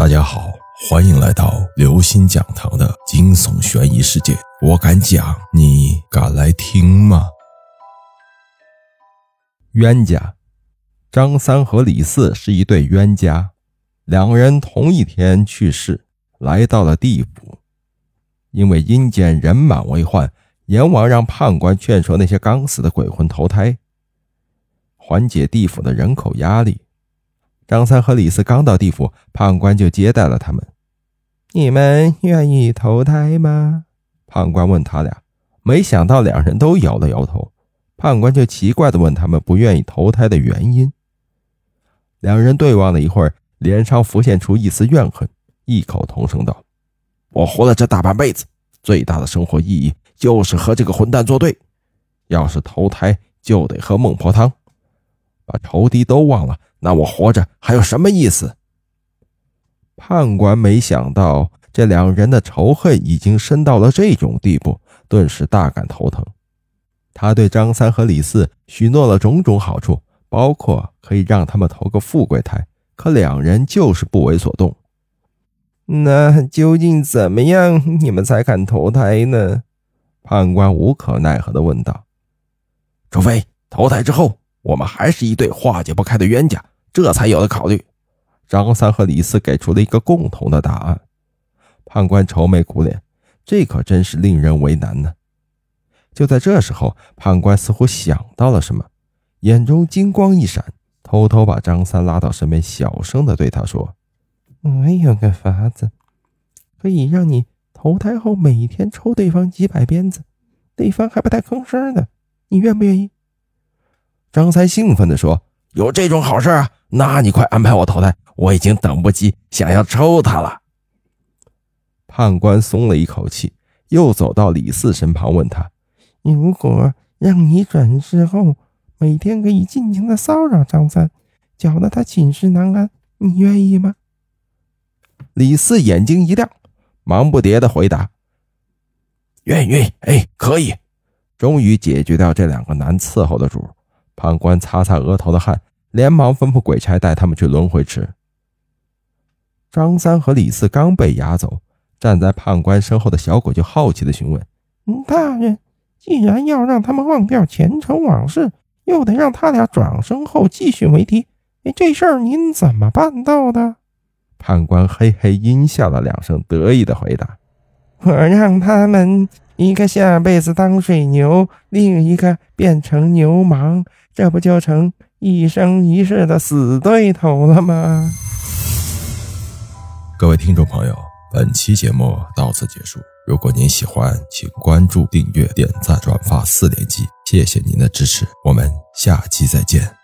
大家好，欢迎来到刘星讲堂的惊悚悬疑世界。我敢讲，你敢来听吗？冤家张三和李四是一对冤家，两人同一天去世，来到了地府。因为阴间人满为患，阎王让判官劝说那些刚死的鬼魂投胎，缓解地府的人口压力。张三和李四刚到地府，判官就接待了他们。你们愿意投胎吗？判官问他俩。没想到两人都摇了摇头。判官就奇怪地问他们不愿意投胎的原因。两人对望了一会儿，脸上浮现出一丝怨恨，异口同声道：“我活了这大半辈子，最大的生活意义就是和这个混蛋作对。要是投胎，就得喝孟婆汤。”把仇敌都忘了，那我活着还有什么意思？判官没想到这两人的仇恨已经深到了这种地步，顿时大感头疼。他对张三和李四许诺了种种好处，包括可以让他们投个富贵胎，可两人就是不为所动。那究竟怎么样，你们才肯投胎呢？判官无可奈何地问道。除非投胎之后。我们还是一对化解不开的冤家，这才有的考虑。张三和李四给出了一个共同的答案。判官愁眉苦脸，这可真是令人为难呢。就在这时候，判官似乎想到了什么，眼中金光一闪，偷偷把张三拉到身边，小声的对他说：“我有个法子，可以让你投胎后每天抽对方几百鞭子，对方还不带吭声的，你愿不愿意？”张三兴奋地说：“有这种好事啊！那你快安排我投胎，我已经等不及想要抽他了。”判官松了一口气，又走到李四身旁，问他：“如果让你转世后，每天可以尽情的骚扰张三，搅得他寝食难安，你愿意吗？”李四眼睛一亮，忙不迭的回答：“愿意，愿意，哎，可以。”终于解决掉这两个难伺候的主。判官擦擦额头的汗，连忙吩咐鬼差带他们去轮回池。张三和李四刚被押走，站在判官身后的小鬼就好奇地询问：“大人，既然要让他们忘掉前尘往事，又得让他俩转生后继续为敌，这事儿您怎么办到的？”判官嘿嘿阴笑了两声，得意地回答：“我让他们一个下辈子当水牛，另一个变成牛虻。”这不就成一生一世的死对头了吗？各位听众朋友，本期节目到此结束。如果您喜欢，请关注、订阅、点赞、转发四连击，谢谢您的支持，我们下期再见。